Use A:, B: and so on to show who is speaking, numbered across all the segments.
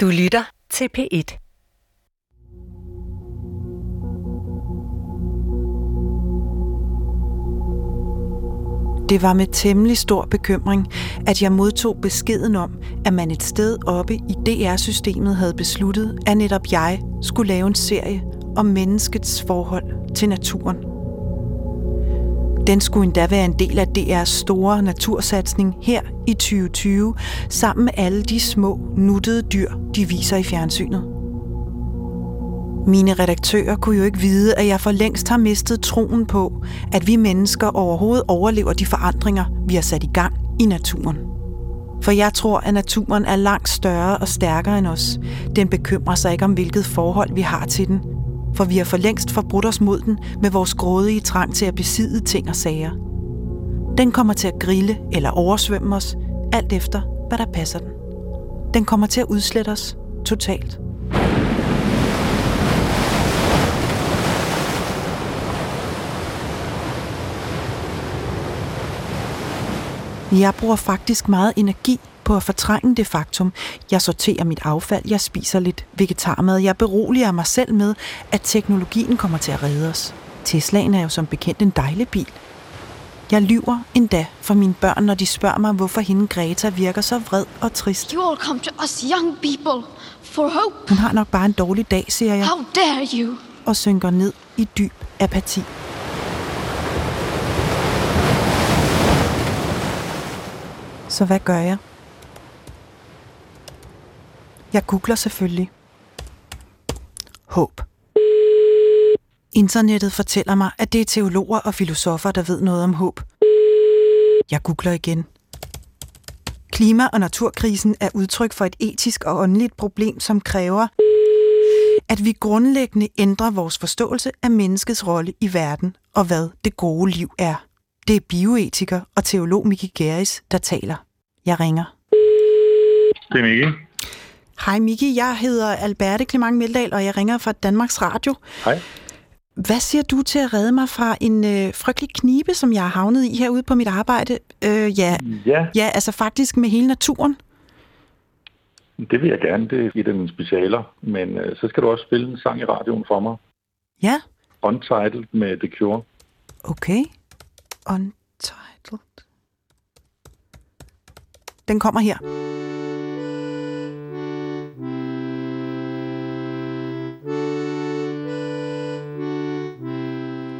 A: Du lytter til P1.
B: Det var med temmelig stor bekymring, at jeg modtog beskeden om, at man et sted oppe i DR-systemet havde besluttet, at netop jeg skulle lave en serie om menneskets forhold til naturen. Den skulle endda være en del af DR's store natursatsning her i 2020, sammen med alle de små, nuttede dyr, de viser i fjernsynet. Mine redaktører kunne jo ikke vide, at jeg for længst har mistet troen på, at vi mennesker overhovedet overlever de forandringer, vi har sat i gang i naturen. For jeg tror, at naturen er langt større og stærkere end os. Den bekymrer sig ikke om, hvilket forhold vi har til den, for vi har for længst forbrudt os mod den med vores grådige trang til at besidde ting og sager. Den kommer til at grille eller oversvømme os, alt efter, hvad der passer den. Den kommer til at udslette os totalt. Jeg bruger faktisk meget energi på at fortrænge det faktum. Jeg sorterer mit affald, jeg spiser lidt vegetarmad, jeg beroliger mig selv med, at teknologien kommer til at redde os. Teslaen er jo som bekendt en dejlig bil. Jeg lyver endda for mine børn, når de spørger mig, hvorfor hende Greta virker så vred og trist.
C: You all come to us young people for hope.
B: Hun har nok bare en dårlig dag, siger jeg,
C: How dare you?
B: og synker ned i dyb apati. Så hvad gør jeg? Jeg googler selvfølgelig. Håb. Internettet fortæller mig, at det er teologer og filosofer, der ved noget om håb. Jeg googler igen. Klima- og naturkrisen er udtryk for et etisk og åndeligt problem, som kræver, at vi grundlæggende ændrer vores forståelse af menneskets rolle i verden og hvad det gode liv er. Det er bioetiker og teolog Miki Geris, der taler. Jeg ringer.
D: Det er Mikkel.
B: Hej Miki, jeg hedder Alberte Clement Meldal, og jeg ringer fra Danmarks Radio.
D: Hej.
B: Hvad siger du til at redde mig fra en øh, frygtelig knibe, som jeg har havnet i herude på mit arbejde? Øh, ja,
D: Ja,
B: ja, altså faktisk med hele naturen.
D: det vil jeg gerne. Det er et af mine specialer. Men øh, så skal du også spille en sang i radioen for mig.
B: Ja,
D: Untitled med The Cure.
B: okay. Untitled. Den kommer her.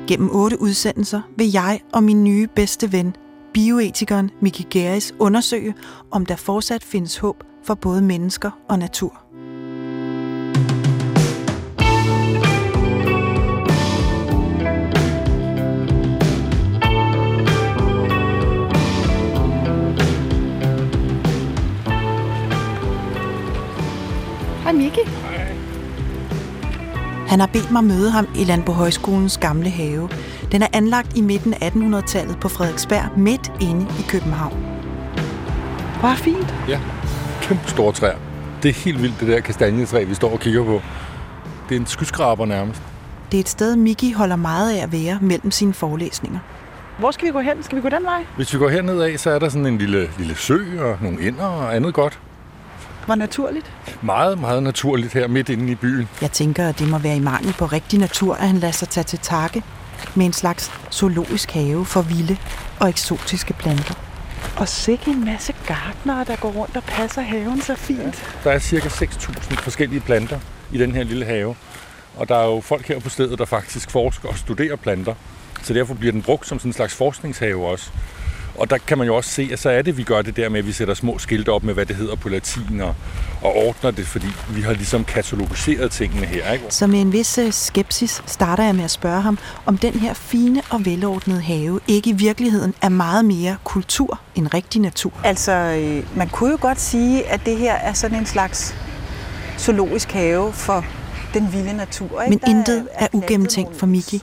B: Gennem otte udsendelser vil jeg og min nye bedste ven, bioetikeren Miki Geris, undersøge, om der fortsat findes håb for både mennesker og natur. Han har bedt mig møde ham i Landbohøjskolens gamle have. Den er anlagt i midten af 1800-tallet på Frederiksberg, midt inde i København. Hvor fint.
E: Ja, kæmpe store træer. Det er helt vildt, det der kastanjetræ, vi står og kigger på. Det er en skyskraber nærmest.
B: Det er et sted, Miki holder meget af at være mellem sine forelæsninger. Hvor skal vi gå hen? Skal vi gå den vej?
E: Hvis vi går herned af, så er der sådan en lille, lille sø og nogle ender og andet godt.
B: Hvor naturligt.
E: Meget, meget naturligt her midt inde i byen.
B: Jeg tænker, at det må være i mangel på rigtig natur, at han lader sig tage til takke med en slags zoologisk have for vilde og eksotiske planter. Og sikke en masse gartnere, der går rundt og passer haven så fint.
E: Der er cirka 6.000 forskellige planter i den her lille have. Og der er jo folk her på stedet, der faktisk forsker og studerer planter. Så derfor bliver den brugt som sådan en slags forskningshave også. Og der kan man jo også se, at så er det, vi gør det der med, at vi sætter små skilte op med, hvad det hedder på latin, og, og ordner det, fordi vi har ligesom katalogiseret tingene her. Ikke?
B: Så med en vis øh, skepsis starter jeg med at spørge ham, om den her fine og velordnede have ikke i virkeligheden er meget mere kultur end rigtig natur. Altså, øh, man kunne jo godt sige, at det her er sådan en slags zoologisk have for den vilde natur. Ikke? Men intet er ugennemtænkt for Miki.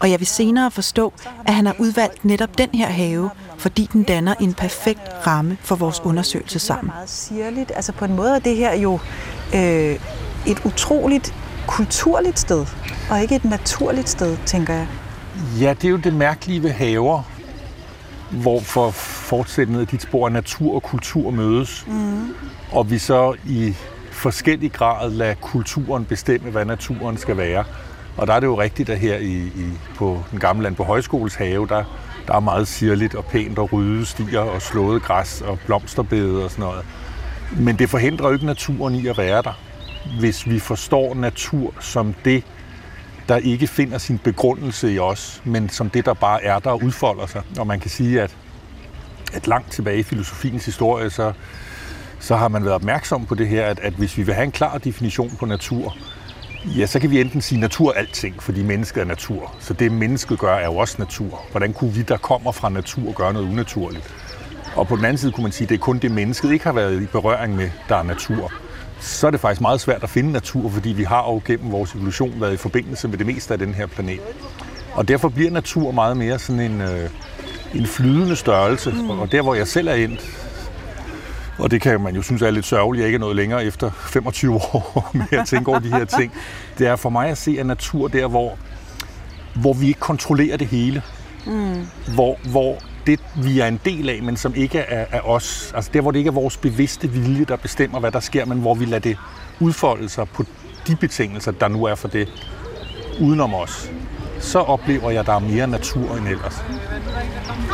B: Og jeg vil senere forstå, at han har udvalgt netop den her have, fordi den danner en perfekt ramme for vores undersøgelse sammen. Meget sirligt. Altså på en måde er det her jo øh, et utroligt kulturligt sted, og ikke et naturligt sted, tænker jeg.
E: Ja, det er jo det mærkelige ved haver, hvor for fortsættelsen af dit spor af natur og kultur mødes. Mm. Og vi så i forskellig grad lade kulturen bestemme, hvad naturen skal være. Og der er det jo rigtigt, at her i, i, på den gamle land på højskoles have, der, der er meget sirligt og pænt og rydde stier og slået græs og blomsterbede og sådan noget. Men det forhindrer jo ikke naturen i at være der, hvis vi forstår natur som det, der ikke finder sin begrundelse i os, men som det, der bare er der og udfolder sig. Og man kan sige, at, at langt tilbage i filosofiens historie, så, så har man været opmærksom på det her, at, at hvis vi vil have en klar definition på natur, ja, så kan vi enten sige natur alting, fordi mennesket er natur. Så det, mennesket gør, er jo også natur. Hvordan kunne vi, der kommer fra natur, gøre noget unaturligt? Og på den anden side kunne man sige, at det er kun det, mennesket ikke har været i berøring med, der er natur. Så er det faktisk meget svært at finde natur, fordi vi har jo gennem vores evolution været i forbindelse med det meste af den her planet. Og derfor bliver natur meget mere sådan en, øh, en flydende størrelse. Mm. Og der, hvor jeg selv er endt, og det kan man jo synes er lidt sørgeligt, at ikke er noget længere efter 25 år med at tænke over de her ting. Det er for mig at se, at natur der, hvor, hvor vi ikke kontrollerer det hele. Mm. Hvor, hvor det, vi er en del af, men som ikke er, er os. Altså der, hvor det ikke er vores bevidste vilje, der bestemmer, hvad der sker, men hvor vi lader det udfolde sig på de betingelser, der nu er for det, udenom os. Så oplever jeg, at der er mere natur end ellers.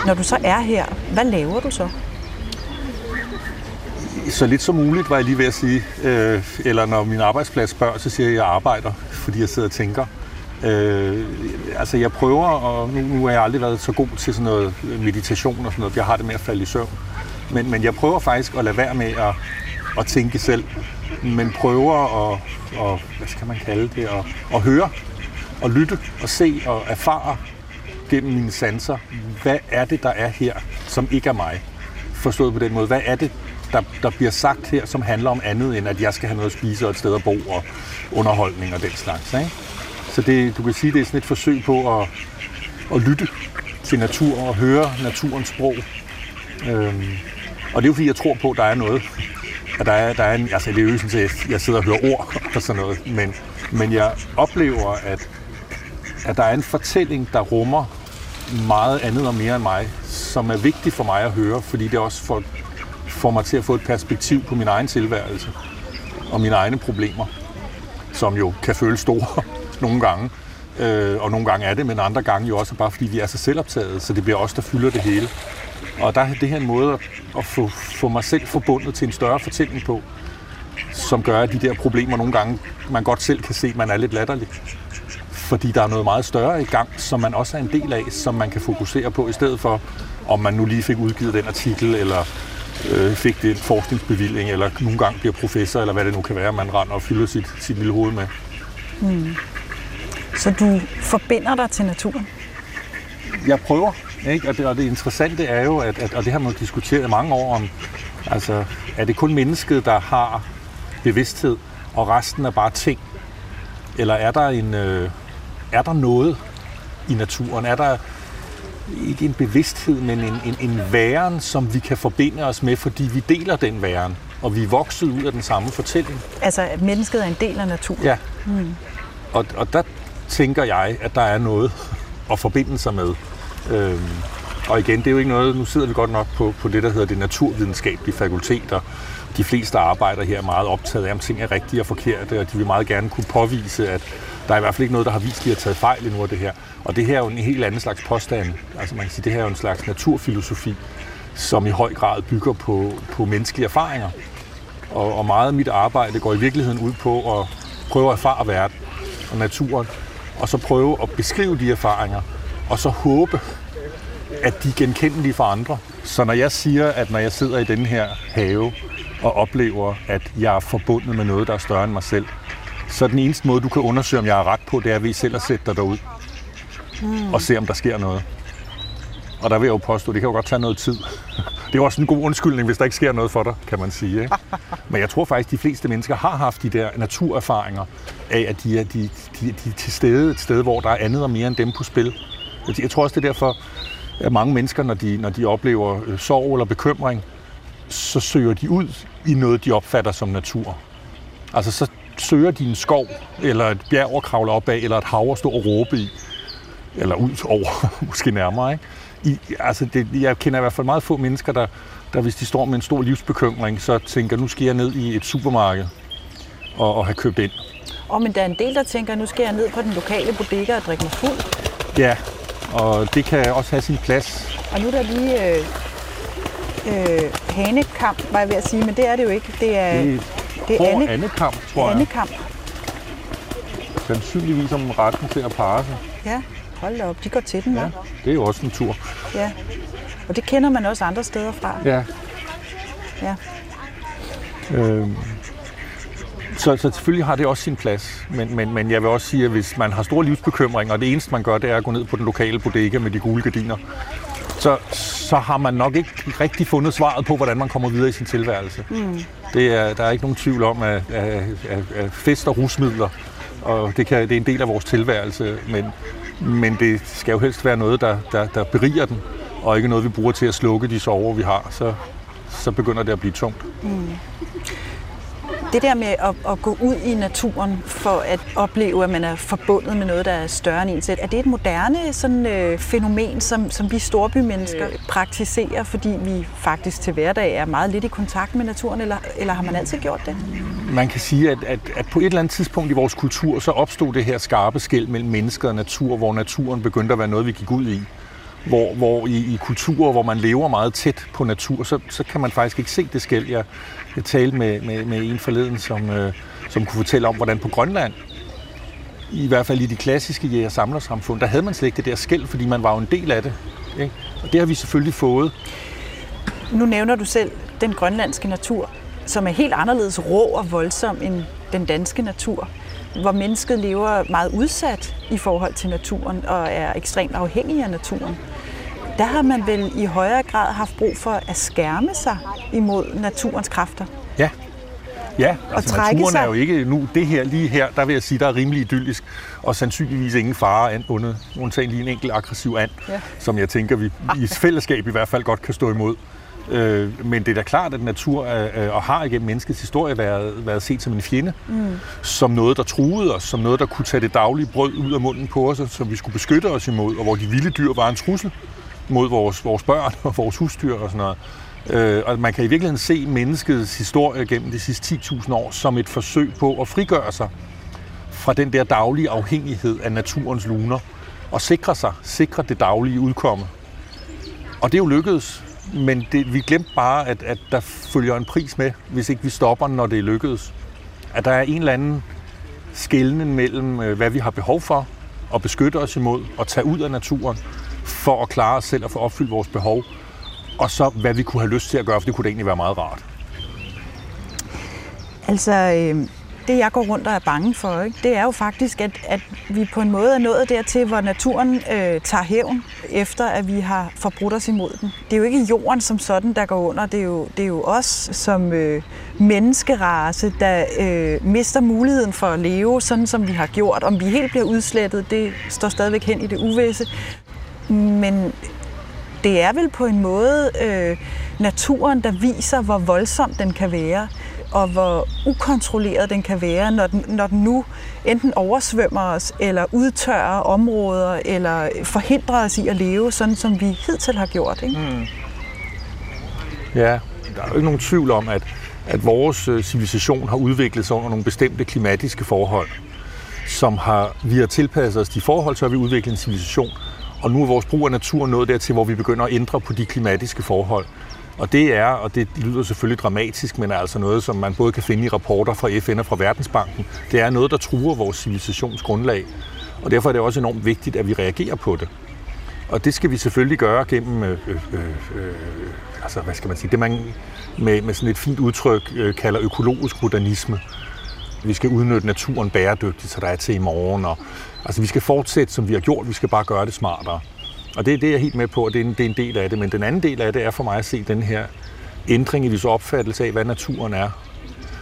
F: Når du så er her, hvad laver du så?
E: Så lidt som muligt, var jeg lige ved at sige. Øh, eller når min arbejdsplads spørger, så siger jeg, at jeg arbejder, fordi jeg sidder og tænker. Øh, altså jeg prøver, og nu, nu har jeg aldrig været så god til sådan noget meditation og sådan noget, jeg har det med at falde i søvn. Men, men jeg prøver faktisk at lade være med at, at tænke selv, men prøver at, at, hvad skal man kalde det, at, at høre og lytte og se og erfare gennem mine sanser, hvad er det, der er her, som ikke er mig? Forstået på den måde, hvad er det, der, der bliver sagt her, som handler om andet, end at jeg skal have noget at spise og et sted at bo og underholdning og den slags. Ikke? Så det, du kan sige, det er sådan et forsøg på at, at lytte til natur og høre naturens sprog. Øhm, og det er jo fordi, jeg tror på, at der er noget. At der er, der er en, altså det er jo sådan, at jeg sidder og hører ord og sådan noget, men, men jeg oplever, at, at der er en fortælling, der rummer meget andet og mere end mig, som er vigtig for mig at høre, fordi det også får, får mig til at få et perspektiv på min egen tilværelse og mine egne problemer, som jo kan føles store nogle gange. Øh, og nogle gange er det, men andre gange jo også bare fordi vi er så selvoptaget, så det bliver os, der fylder det hele. Og der er det her en måde at, at få, få mig selv forbundet til en større fortælling på, som gør, at de der problemer nogle gange, man godt selv kan se, man er lidt latterlig. Fordi der er noget meget større i gang, som man også er en del af, som man kan fokusere på, i stedet for, om man nu lige fik udgivet den artikel, eller øh, fik det forskningsbevilling, eller nogle gange bliver professor, eller hvad det nu kan være, man render og fylder sit, sit lille hoved med. Mm.
F: Så du forbinder dig til naturen?
E: Jeg prøver, ikke? Og, det, og det interessante er jo, at, at, og det har man diskuteret i mange år om, altså, er det kun mennesket, der har bevidsthed, og resten er bare ting? Eller er der, en, øh, er der noget i naturen? Er der ikke en bevidsthed, men en, en, en væren, som vi kan forbinde os med, fordi vi deler den væren, og vi er vokset ud af den samme fortælling?
F: Altså, at mennesket er en del af naturen?
E: Ja. Mm. Og, og der tænker jeg, at der er noget at forbinde sig med. Øhm, og igen, det er jo ikke noget, nu sidder vi godt nok på, på det, der hedder det naturvidenskabelige fakulteter. De fleste, der arbejder her, er meget optaget af, om ting er rigtige og forkerte, og de vil meget gerne kunne påvise, at der er i hvert fald ikke noget, der har vist, at de har taget fejl endnu af det her. Og det her er jo en helt anden slags påstand. Altså man kan sige, det her er jo en slags naturfilosofi, som i høj grad bygger på, på menneskelige erfaringer. Og, og meget af mit arbejde går i virkeligheden ud på at prøve at erfare verden og naturen og så prøve at beskrive de erfaringer, og så håbe, at de er genkendelige for andre. Så når jeg siger, at når jeg sidder i den her have og oplever, at jeg er forbundet med noget, der er større end mig selv, så den eneste måde, du kan undersøge, om jeg har ret på, det er ved selv at sætte dig derud mm. og se, om der sker noget. Og der vil jeg jo påstå, det kan jo godt tage noget tid. Det er jo også en god undskyldning, hvis der ikke sker noget for dig, kan man sige. Ikke? Men jeg tror faktisk, at de fleste mennesker har haft de der naturerfaringer af, at de er, de, de, de er til stede et sted, hvor der er andet og mere end dem på spil. Jeg tror også, det er derfor, at mange mennesker, når de, når de oplever øh, sorg eller bekymring, så søger de ud i noget, de opfatter som natur. Altså så søger de en skov, eller et bjerg at kravle op af, eller et hav at stå og råbe i eller ud over, måske nærmere. Ikke? I, altså det, jeg kender i hvert fald meget få mennesker, der, der hvis de står med en stor livsbekymring, så tænker, nu skal jeg ned i et supermarked at, at have købt ind.
F: Og men der er en del, der tænker, nu skal jeg ned på den lokale bodega og drikke mig fuld.
E: Ja, og det kan også have sin plads.
F: Og nu er der lige øh, øh, hanekamp, var jeg ved at sige, men det er det jo ikke. Det er,
E: Det
F: det
E: er
F: er Anne,
E: andekamp, tror jeg.
F: Annekamp.
E: Sandsynligvis om retten til at parre sig.
F: Ja, hold da op, de går til den,
E: Ja,
F: ja.
E: det er jo også en tur.
F: ja. Og det kender man også andre steder fra.
E: Ja.
F: Ja.
E: Øhm, så, så selvfølgelig har det også sin plads, men, men, men jeg vil også sige, at hvis man har store livsbekymringer, og det eneste man gør, det er at gå ned på den lokale bodega med de gule gardiner, så, så har man nok ikke rigtig fundet svaret på, hvordan man kommer videre i sin tilværelse. Mm. Det er, der er ikke nogen tvivl om, at, at, at, at fest og rusmidler, og det, kan, det er en del af vores tilværelse, men, men det skal jo helst være noget, der, der, der beriger den, og ikke noget, vi bruger til at slukke de sorger, vi har. Så, så begynder det at blive tungt.
F: Det der med at, at gå ud i naturen for at opleve, at man er forbundet med noget, der er større end en selv, er det et moderne sådan, øh, fænomen, som, som vi storbymennesker praktiserer, fordi vi faktisk til hverdag er meget lidt i kontakt med naturen, eller, eller har man altid gjort det?
E: Man kan sige, at, at, at på et eller andet tidspunkt i vores kultur, så opstod det her skarpe skæld mellem mennesker og natur, hvor naturen begyndte at være noget, vi gik ud i. Hvor, hvor i, i kulturer, hvor man lever meget tæt på natur, så, så kan man faktisk ikke se det skæld. Jeg, jeg talte med, med, med en forleden, som, øh, som kunne fortælle om, hvordan på Grønland, i hvert fald i de klassiske jæger samlersamfund, der havde man slet ikke det der skæld, fordi man var jo en del af det. Ikke? Og det har vi selvfølgelig fået.
F: Nu nævner du selv den grønlandske natur, som er helt anderledes rå og voldsom end den danske natur, hvor mennesket lever meget udsat i forhold til naturen og er ekstremt afhængig af naturen. Der har man vel i højere grad haft brug for at skærme sig imod naturens kræfter.
E: Ja. Ja, altså
F: trække
E: naturen
F: sig.
E: er jo ikke nu, det her lige her, der vil jeg sige, der er rimelig idyllisk, og sandsynligvis ingen fare and bundet, undtagen lige en enkelt aggressiv and,
F: Ja.
E: som jeg tænker, vi i fællesskab i hvert fald godt kan stå imod. Øh, men det er da klart, at natur øh, og har igennem menneskets historie været, været set som en fjende, mm. som noget, der truede os, som noget, der kunne tage det daglige brød ud af munden på os, og som vi skulle beskytte os imod, og hvor de vilde dyr var en trussel mod vores, vores børn og vores husdyr og sådan noget. Øh, og man kan i virkeligheden se menneskets historie gennem de sidste 10.000 år som et forsøg på at frigøre sig fra den der daglige afhængighed af naturens luner og sikre sig, sikre det daglige udkomme. Og det er jo lykkedes, men det, vi glemte bare, at, at der følger en pris med, hvis ikke vi stopper, når det er lykkedes. At der er en eller anden skældning mellem, øh, hvad vi har behov for at beskytte os imod og tage ud af naturen for at klare os selv og få opfyldt vores behov, og så hvad vi kunne have lyst til at gøre, for det kunne da egentlig være meget rart.
F: Altså, øh, det jeg går rundt og er bange for, ikke, det er jo faktisk, at, at vi på en måde er nået dertil, hvor naturen øh, tager hævn, efter at vi har forbrudt os imod den. Det er jo ikke jorden som sådan, der går under. Det er jo, det er jo os som øh, menneskerace, der øh, mister muligheden for at leve, sådan som vi har gjort. Om vi helt bliver udslettet, det står stadigvæk hen i det uvisse. Men det er vel på en måde øh, naturen, der viser, hvor voldsom den kan være, og hvor ukontrolleret den kan være, når den, når den nu enten oversvømmer os, eller udtørrer områder, eller forhindrer os i at leve, sådan som vi hidtil har gjort. Ikke? Mm.
E: Ja, der er jo ikke nogen tvivl om, at, at vores øh, civilisation har udviklet sig under nogle bestemte klimatiske forhold, som har, vi har tilpasset os de forhold, så har vi udviklet en civilisation, og nu er vores brug af natur nået dertil, hvor vi begynder at ændre på de klimatiske forhold. Og det er, og det lyder selvfølgelig dramatisk, men er altså noget, som man både kan finde i rapporter fra FN og fra Verdensbanken, det er noget, der truer vores civilisationsgrundlag. Og derfor er det også enormt vigtigt, at vi reagerer på det. Og det skal vi selvfølgelig gøre gennem, øh, øh, øh, øh altså hvad skal man sige, det man med, med sådan et fint udtryk øh, kalder økologisk modernisme. Vi skal udnytte naturen bæredygtigt, så der er til i morgen. Og, altså vi skal fortsætte, som vi har gjort, vi skal bare gøre det smartere. Og det er det, jeg er helt med på, og det er, en, det er en del af det. Men den anden del af det er for mig at se den her ændring i vores opfattelse af, hvad naturen er.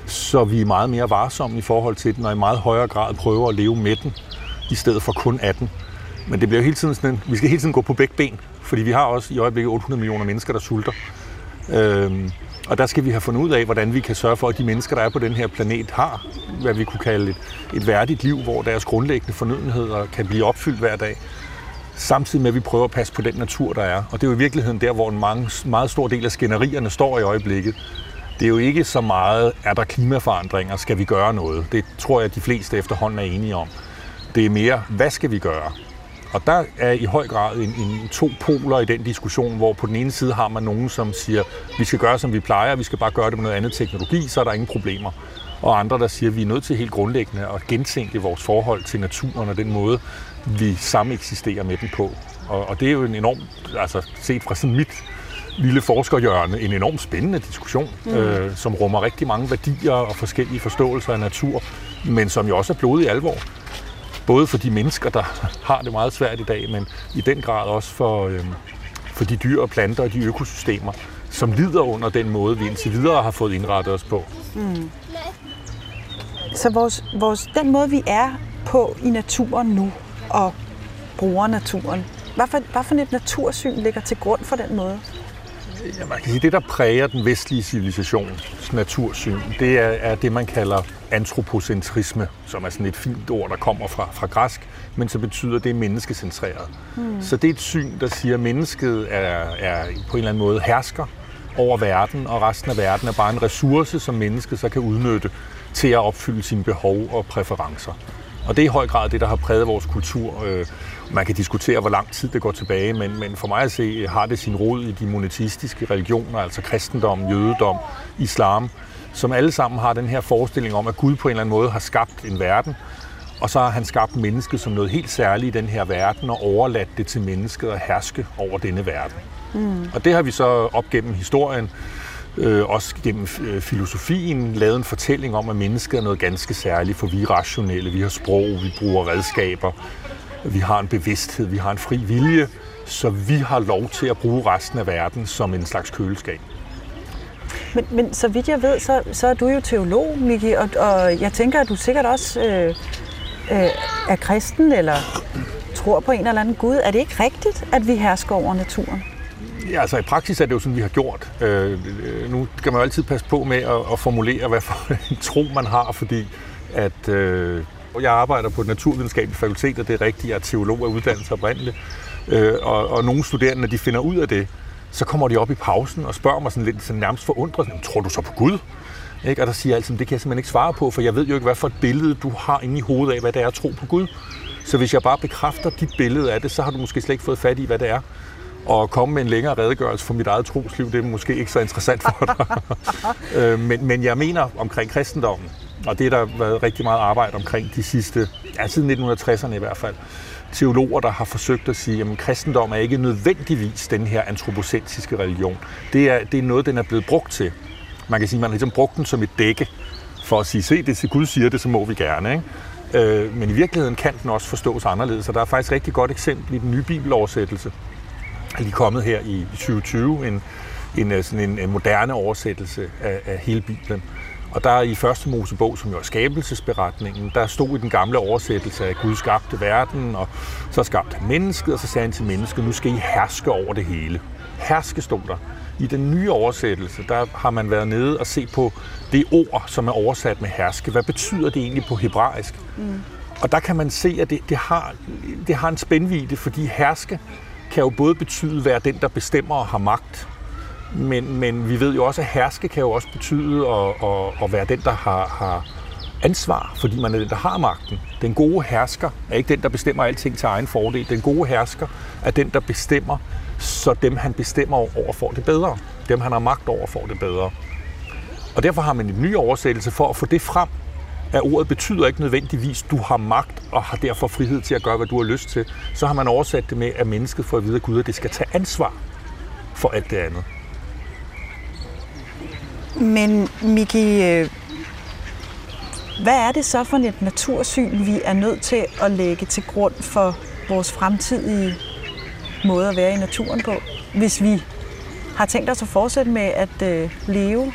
E: Så vi er meget mere varsomme i forhold til den, og i meget højere grad prøver at leve med den, i stedet for kun af den. Men det bliver jo hele tiden sådan en, vi skal hele tiden gå på begge ben, fordi vi har også i øjeblikket 800 millioner mennesker, der sulter. Øhm, og der skal vi have fundet ud af, hvordan vi kan sørge for, at de mennesker, der er på den her planet, har, hvad vi kunne kalde et, et værdigt liv, hvor deres grundlæggende fornødenheder kan blive opfyldt hver dag. Samtidig med, at vi prøver at passe på den natur, der er. Og det er jo i virkeligheden der, hvor en mange, meget stor del af skænderierne står i øjeblikket. det er jo ikke så meget, er der klimaforandringer, skal vi gøre noget? Det tror jeg, at de fleste efterhånden er enige om. Det er mere, hvad skal vi gøre? Og der er i høj grad en, en to poler i den diskussion, hvor på den ene side har man nogen, som siger, vi skal gøre, som vi plejer, vi skal bare gøre det med noget andet teknologi, så er der ingen problemer. Og andre, der siger, at vi er nødt til helt grundlæggende at gentænke vores forhold til naturen og den måde, vi sammen eksisterer med den på. Og, og det er jo en enorm, altså set fra sådan mit lille forskerhjørne, en enormt spændende diskussion, mm. øh, som rummer rigtig mange værdier og forskellige forståelser af natur, men som jo også er blodig alvor. Både for de mennesker, der har det meget svært i dag, men i den grad også for, øh, for de dyr og planter og de økosystemer, som lider under den måde, vi indtil videre har fået indrettet os på. Mm.
B: Så vores, vores, den måde, vi er på i naturen nu, og bruger naturen, hvad for, hvad for et natursyn ligger til grund for den måde?
E: Ja, man kan sige, det, der præger den vestlige civilisations natursyn, det er, er det, man kalder antropocentrisme, som er sådan et fint ord, der kommer fra, fra græsk, men så betyder det menneskecentreret. Hmm. Så det er et syn, der siger, at mennesket er, er på en eller anden måde hersker over verden, og resten af verden er bare en ressource, som mennesket så kan udnytte til at opfylde sine behov og præferencer. Og det er i høj grad det, der har præget vores kultur. Øh, man kan diskutere, hvor lang tid det går tilbage, men, men for mig at se har det sin rod i de monoteistiske religioner, altså kristendom, jødedom, islam, som alle sammen har den her forestilling om, at Gud på en eller anden måde har skabt en verden, og så har han skabt mennesket som noget helt særligt i den her verden, og overladt det til mennesket at herske over denne verden. Mm. Og det har vi så op gennem historien øh, også gennem øh, filosofien lavet en fortælling om, at mennesket er noget ganske særligt, for vi er rationelle, vi har sprog, vi bruger redskaber, vi har en bevidsthed, vi har en fri vilje, så vi har lov til at bruge resten af verden som en slags køleskab.
B: Men, men så vidt jeg ved, så, så er du jo teolog, Miki, og, og jeg tænker, at du sikkert også øh, øh, er kristen, eller tror på en eller anden Gud. Er det ikke rigtigt, at vi hersker over naturen?
E: Ja, altså i praksis er det jo sådan, vi har gjort. Øh, nu skal man jo altid passe på med at, at formulere, hvad for en tro man har, fordi at øh, jeg arbejder på et naturvidenskabeligt fakultet, og det er rigtigt, jeg er teolog af uddannelse oprindeligt. Øh, og, og nogle studerende, når de finder ud af det, så kommer de op i pausen og spørger mig sådan lidt sådan nærmest forundret, tror du så på Gud? Ikke? Og der siger jeg altid, det kan jeg simpelthen ikke svare på, for jeg ved jo ikke, hvad for et billede du har inde i hovedet af, hvad det er at tro på Gud. Så hvis jeg bare bekræfter dit billede af det, så har du måske slet ikke fået fat i, hvad det er. Og komme med en længere redegørelse for mit eget trosliv, det er måske ikke så interessant for dig. Øh, men, men jeg mener omkring kristendommen, og det har der været rigtig meget arbejde omkring de sidste, ja, siden 1960'erne i hvert fald, teologer, der har forsøgt at sige, at kristendom er ikke nødvendigvis den her antropocentriske religion. Det er, det er noget, den er blevet brugt til. Man kan sige, at man har ligesom brugt den som et dække for at sige, se det til Gud siger det, så må vi gerne. Ikke? Øh, men i virkeligheden kan den også forstås anderledes, og der er faktisk et rigtig godt eksempel i den nye bibeloversættelse, er lige kommet her i 2020, en, en, øh, sådan en, en moderne oversættelse af, af hele Bibelen. Og der er i første Mosebog, som jo er skabelsesberetningen, der stod i den gamle oversættelse, at Gud skabte verden, og så skabte han mennesket, og så sagde han til mennesket, nu skal I herske over det hele. Herske stod der. I den nye oversættelse, der har man været nede og se på det ord, som er oversat med herske. Hvad betyder det egentlig på hebraisk? Mm. Og der kan man se, at det, det, har, det har en spændvidde, fordi herske kan jo både betyde være den, der bestemmer og har magt, men, men vi ved jo også, at herske kan jo også betyde at, at, at være den, der har, har ansvar, fordi man er den, der har magten. Den gode hersker er ikke den, der bestemmer alting til egen fordel. Den gode hersker er den, der bestemmer, så dem, han bestemmer over, får det bedre. Dem, han har magt over, får det bedre. Og derfor har man en ny oversættelse for at få det frem, at ordet betyder ikke nødvendigvis, at du har magt og har derfor frihed til at gøre, hvad du har lyst til. Så har man oversat det med, at mennesket får at vide af Gud, at det skal tage ansvar for alt det andet.
B: Men Miki, øh, hvad er det så for et natursyn, vi er nødt til at lægge til grund for vores fremtidige måde at være i naturen på, hvis vi har tænkt os at fortsætte med at øh, leve?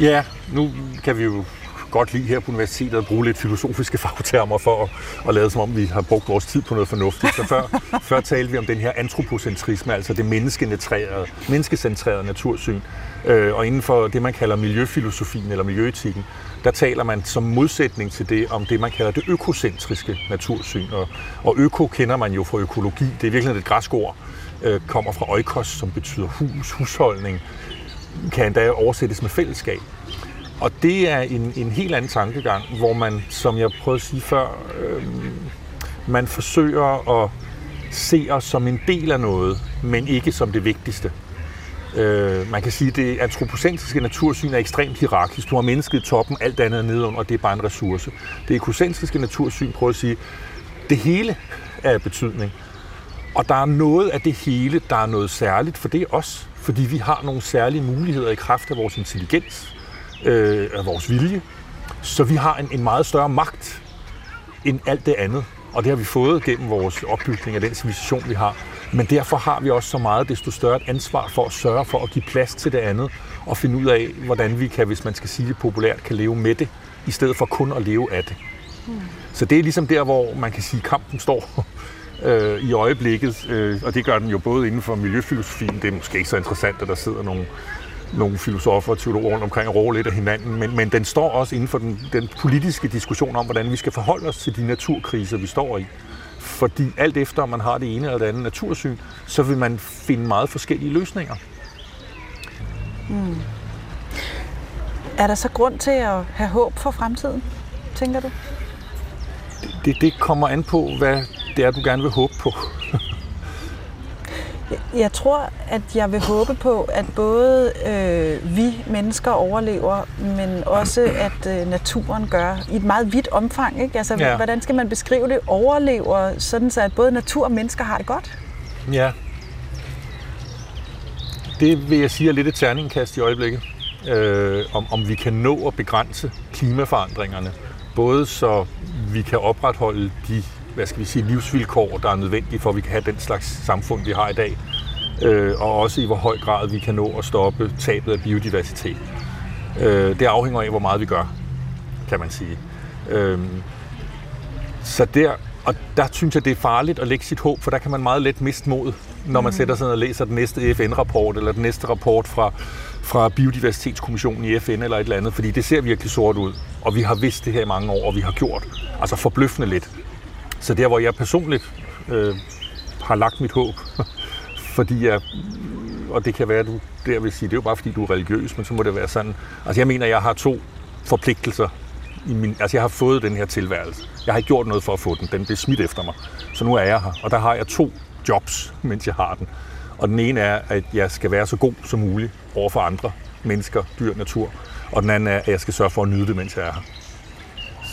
E: Ja, nu kan vi jo godt lide her på universitetet at bruge lidt filosofiske fagtermer for at, at lade som om, vi har brugt vores tid på noget fornuftigt. Så før, før talte vi om den her antropocentrisme, altså det menneskecentrerede, menneskecentrerede natursyn. Øh, og inden for det, man kalder miljøfilosofien eller miljøetikken, der taler man som modsætning til det om det, man kalder det økocentriske natursyn. Og, og øko kender man jo fra økologi. Det er virkelig et græsk ord, øh, kommer fra oikos, som betyder hus, husholdning. kan endda oversættes med fællesskab. Og det er en, en helt anden tankegang, hvor man, som jeg prøvede at sige før, øh, man forsøger at se os som en del af noget, men ikke som det vigtigste. Øh, man kan sige, at det antropocentriske natursyn er ekstremt hierarkisk. Du har mennesket i toppen, alt andet er nedenunder, og det er bare en ressource. Det ekocentriske natursyn prøver at sige, at det hele er af betydning. Og der er noget af det hele, der er noget særligt, for det er os. Fordi vi har nogle særlige muligheder i kraft af vores intelligens, øh, af vores vilje. Så vi har en, en meget større magt end alt det andet. Og det har vi fået gennem vores opbygning af den civilisation, vi har. Men derfor har vi også så meget desto større et ansvar for at sørge for at give plads til det andet, og finde ud af, hvordan vi kan, hvis man skal sige det populært, kan leve med det, i stedet for kun at leve af det. Mm. Så det er ligesom der, hvor man kan sige, at kampen står øh, i øjeblikket, øh, og det gør den jo både inden for miljøfilosofien, det er måske ikke så interessant, at der sidder nogle, nogle filosofer og teologer rundt omkring og råber lidt af hinanden, men, men den står også inden for den, den politiske diskussion om, hvordan vi skal forholde os til de naturkriser, vi står i. Fordi alt efter, om man har det ene eller det andet natursyn, så vil man finde meget forskellige løsninger.
B: Mm. Er der så grund til at have håb for fremtiden, tænker du?
E: Det, det kommer an på, hvad det er, du gerne vil håbe på.
B: Jeg tror, at jeg vil håbe på, at både øh, vi mennesker overlever, men også at øh, naturen gør i et meget vidt omfang. Ikke? Altså, ja. Hvordan skal man beskrive det? Overlever, sådan så at både natur og mennesker har det godt?
E: Ja. Det vil jeg sige er lidt et terningkast i øjeblikket. Øh, om, om vi kan nå at begrænse klimaforandringerne. Både så vi kan opretholde de hvad skal vi sige, livsvilkår, der er nødvendige for, at vi kan have den slags samfund, vi har i dag. Øh, og også i hvor høj grad vi kan nå at stoppe tabet af biodiversitet. Øh, det afhænger af, hvor meget vi gør, kan man sige. Øh, så der, og der synes jeg, det er farligt at lægge sit håb, for der kan man meget let miste mod, når man mm. sætter sig ned og læser den næste FN-rapport, eller den næste rapport fra, fra Biodiversitetskommissionen i FN, eller et eller andet, fordi det ser virkelig sort ud. Og vi har vidst det her i mange år, og vi har gjort altså forbløffende lidt. Så der, hvor jeg personligt øh, har lagt mit håb, fordi jeg, og det kan være, at du der vil sige, det er jo bare fordi, du er religiøs, men så må det være sådan. Altså jeg mener, jeg har to forpligtelser. I min, altså jeg har fået den her tilværelse. Jeg har ikke gjort noget for at få den. Den blev smidt efter mig. Så nu er jeg her. Og der har jeg to jobs, mens jeg har den. Og den ene er, at jeg skal være så god som muligt over for andre mennesker, dyr, natur. Og den anden er, at jeg skal sørge for at nyde det, mens jeg er her.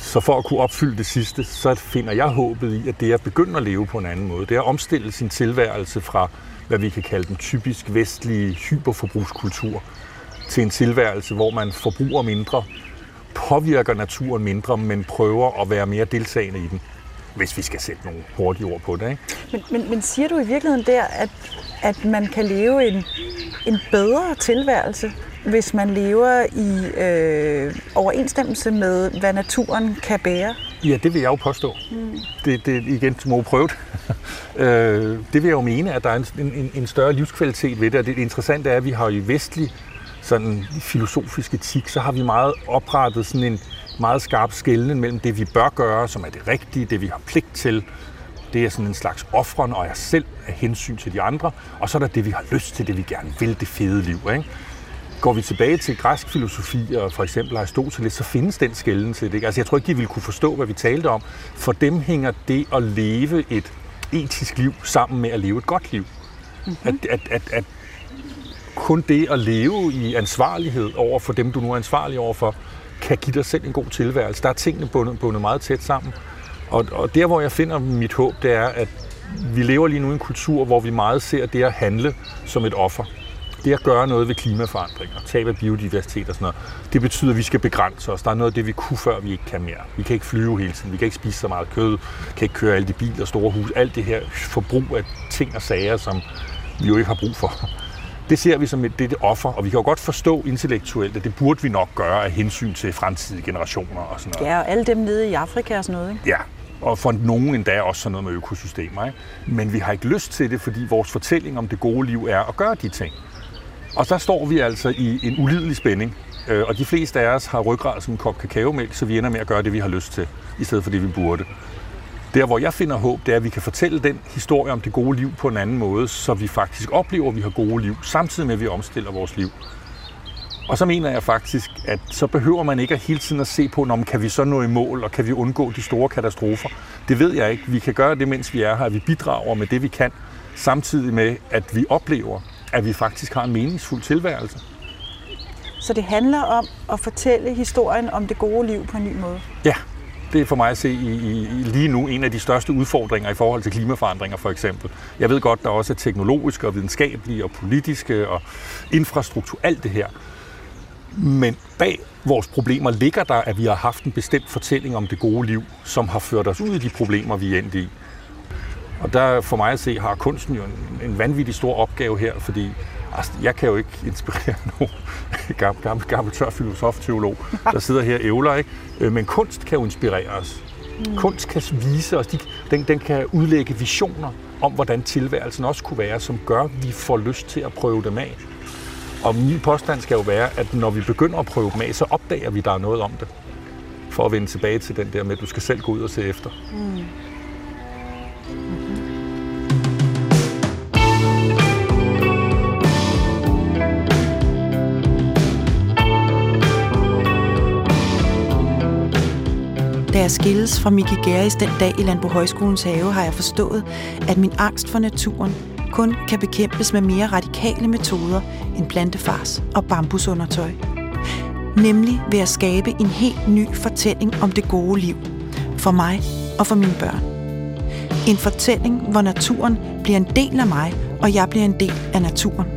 E: Så for at kunne opfylde det sidste, så finder jeg håbet i, at det er at begynde at leve på en anden måde. Det er at omstille sin tilværelse fra, hvad vi kan kalde den typisk vestlige hyperforbrugskultur, til en tilværelse, hvor man forbruger mindre, påvirker naturen mindre, men prøver at være mere deltagende i den, hvis vi skal sætte nogle hurtige ord på det. Ikke?
B: Men, men, men siger du i virkeligheden der, at, at man kan leve en, en bedre tilværelse hvis man lever i øh, overensstemmelse med, hvad naturen kan bære?
E: Ja, det vil jeg jo påstå. Mm. Det, det igen, du må prøve det. øh, det vil jeg jo mene, at der er en, en, en større livskvalitet ved det, og det interessante er, at vi har i vestlig sådan filosofisk etik, så har vi meget oprettet sådan en meget skarp skældning mellem det, vi bør gøre, som er det rigtige, det vi har pligt til, det er sådan en slags offren og jeg selv af hensyn til de andre, og så er der det, vi har lyst til, det vi gerne vil, det fede liv. Ikke? Går vi tilbage til græsk filosofi og for eksempel Aristoteles, så findes den skælden til det. Altså jeg tror ikke, de ville kunne forstå, hvad vi talte om. For dem hænger det at leve et etisk liv sammen med at leve et godt liv. Mm-hmm. At, at, at, at kun det at leve i ansvarlighed over for dem, du nu er ansvarlig overfor, kan give dig selv en god tilværelse. Der er tingene bundet, bundet meget tæt sammen. Og, og der, hvor jeg finder mit håb, det er, at vi lever lige nu i en kultur, hvor vi meget ser det at handle som et offer det at gøre noget ved klimaforandringer, tab af biodiversitet og sådan noget, det betyder, at vi skal begrænse os. Der er noget af det, vi kunne før, vi ikke kan mere. Vi kan ikke flyve hele tiden, vi kan ikke spise så meget kød, kan ikke køre alle de biler, store hus, alt det her forbrug af ting og sager, som vi jo ikke har brug for. Det ser vi som et, det, det offer, og vi kan jo godt forstå intellektuelt, at det burde vi nok gøre af hensyn til fremtidige generationer og sådan noget.
B: Ja, og alle dem nede i Afrika og sådan noget, ikke?
E: Ja, og for nogen endda også sådan noget med økosystemer. Ikke? Men vi har ikke lyst til det, fordi vores fortælling om det gode liv er at gøre de ting. Og der står vi altså i en ulidelig spænding. Øh, og de fleste af os har ryggrad som en kop kakaomælk, så vi ender med at gøre det, vi har lyst til, i stedet for det, vi burde. Der, hvor jeg finder håb, det er, at vi kan fortælle den historie om det gode liv på en anden måde, så vi faktisk oplever, at vi har gode liv, samtidig med, at vi omstiller vores liv. Og så mener jeg faktisk, at så behøver man ikke at hele tiden at se på, om kan vi så nå i mål, og kan vi undgå de store katastrofer. Det ved jeg ikke. Vi kan gøre det, mens vi er her, at vi bidrager med det, vi kan, samtidig med, at vi oplever, at vi faktisk har en meningsfuld tilværelse.
B: Så det handler om at fortælle historien om det gode liv på en ny måde?
E: Ja, det er for mig at se i, i, lige nu en af de største udfordringer i forhold til klimaforandringer for eksempel. Jeg ved godt, der også er teknologiske og videnskabelige og politiske og infrastruktur, alt det her. Men bag vores problemer ligger der, at vi har haft en bestemt fortælling om det gode liv, som har ført os ud i de problemer, vi er endt i. Og der for mig at se har kunsten jo en, en vanvittig stor opgave her, fordi altså, jeg kan jo ikke inspirere nogen gammel, gammel, gammel tør filosof-teolog, der sidder her og ævler, ikke? Øh, men kunst kan jo inspirere os. Mm. Kunst kan vise os, de, den, den kan udlægge visioner om, hvordan tilværelsen også kunne være, som gør, at vi får lyst til at prøve dem af. Og min påstand skal jo være, at når vi begynder at prøve dem af, så opdager vi, at der er noget om det. For at vende tilbage til den der med, at du skal selv gå ud og se efter. Mm.
B: Da jeg skilles fra Miki Geris den dag i Landbo Højskolens have, har jeg forstået, at min angst for naturen kun kan bekæmpes med mere radikale metoder end plantefars og bambusundertøj. Nemlig ved at skabe en helt ny fortælling om det gode liv. For mig og for mine børn. En fortælling, hvor naturen bliver en del af mig, og jeg bliver en del af naturen.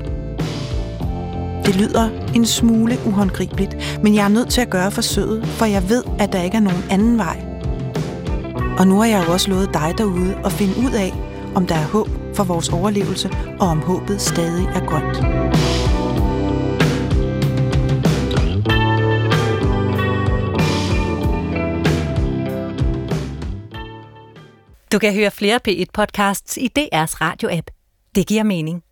B: Det lyder en smule uhåndgribeligt, men jeg er nødt til at gøre forsøget, for jeg ved, at der ikke er nogen anden vej. Og nu har jeg jo også lovet dig derude at finde ud af, om der er håb for vores overlevelse, og om håbet stadig er grønt.
A: Du kan høre flere P1-podcasts i DR's radio-app. Det giver mening.